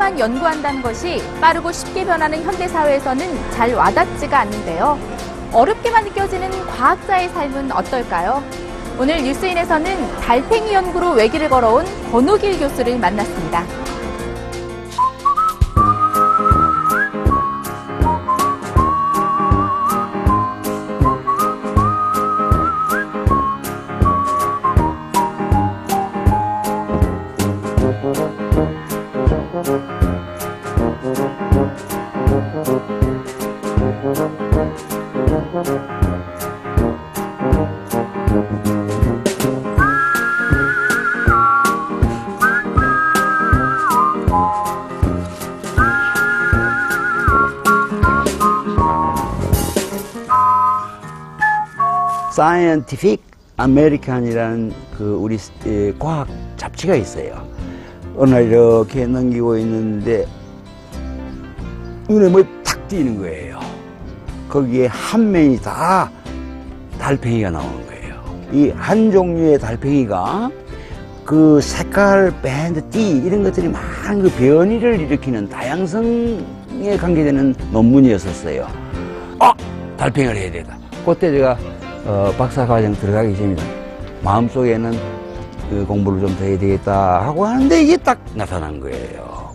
연구한다는 것이 빠르고 쉽게 변하는 현대 사회에서는 잘 와닿지가 않는데요. 어렵게만 느껴지는 과학자의 삶은 어떨까요? 오늘 뉴스인에서는 달팽이 연구로 외길을 걸어온 권우길 교수를 만났습니다. Scientific American이라는 그 우리 에, 과학 잡지가 있어요. 날 이렇게 넘기고 있는데 눈에 뭐 탁 띄는 거예요. 거기에 한 면이 다 달팽이가 나오는 거예요. 이 한 종류의 달팽이가 그 색깔, 밴드, 띠 이런 것들이 많은 그 변이를 일으키는 다양성에 관계되는 논문이었었어요. 아, 달팽이를 해야 되다. 그때 제가 어, 박사 과정 들어가기 전입니다. 마음속에는 그 공부를 좀 더 해야 되겠다 하고 하는데 이게 딱 나타난 거예요.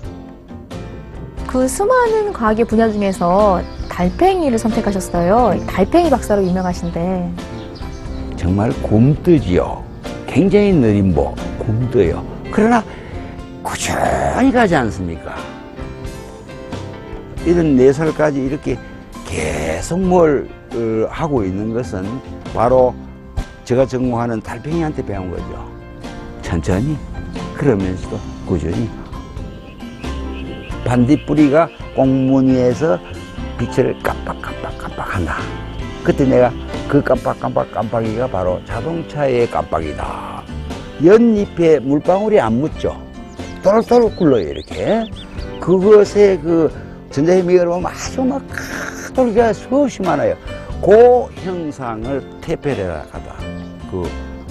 그 수많은 과학의 분야 중에서 달팽이를 선택하셨어요. 달팽이 박사로 유명하신데 정말 굼뜨지요. 굉장히 느린 보, 굼뜨요. 그러나 꾸준히 가지 않습니까? 이런 네 살까지 이렇게 계속 뭘 어, 하고 있는 것은 바로 제가 전공하는 달팽이한테 배운 거죠. 천천히 그러면서도 꾸준히 반딧불이가 꽁무니에서 빛을 깜빡깜빡깜빡 한다. 그때 내가 그 깜빡깜빡 깜빡이가 바로 자동차의 깜빡이다. 연잎에 물방울이 안 묻죠. 또록또록 굴러요, 이렇게. 그것에 그 전자힘이 여러분 아주 막 돌기가 수없이 많아요. 그 형상을 테페레라 하다. 그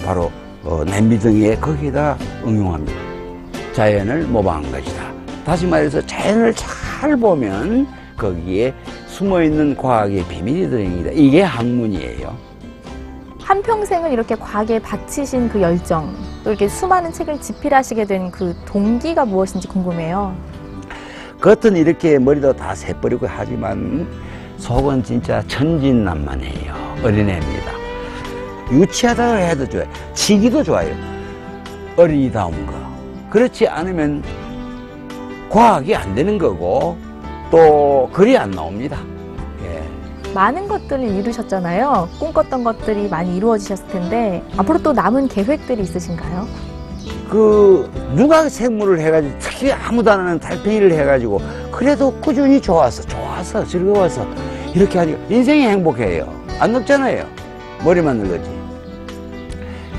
바로 어, 냄비등에 거기다 응용합니다. 자연을 모방한 것이다. 다시 말해서 자연을 잘 보면 거기에 숨어 있는 과학의 비밀이 들어있다. 이게 학문이에요. 한 평생을 이렇게 과학에 바치신 그 열정, 또 이렇게 수많은 책을 집필하시게 된 그 동기가 무엇인지 궁금해요. 겉은 이렇게 머리도 다 새버리고 하지만 속은 진짜 천진난만해요. 어린애입니다. 유치하다고 해도 좋아요. 치기도 좋아요. 어린이다운 거. 그렇지 않으면 과학이 안 되는 거고 또 글이 안 나옵니다. 예. 많은 것들을 이루셨잖아요. 꿈꿨던 것들이 많이 이루어지셨을 텐데 앞으로 또 남은 계획들이 있으신가요? 그 누가 생물을 해가지고 특히 아무도 안 하는 달팽이를 해가지고 그래도 꾸준히 좋아서 좋아서 즐거워서 이렇게 하니까 인생이 행복해요 안 늙잖아요 머리만 늙었지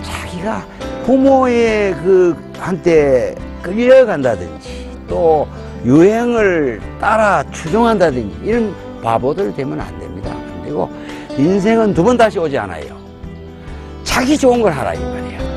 자기가 부모의 그 한때 끌려간다든지 또 유행을 따라 추종한다든지 이런 바보들 되면 안 됩니다. 안 되고 인생은 두 번 다시 오지 않아요. 자기 좋은 걸 하라 이 말이에요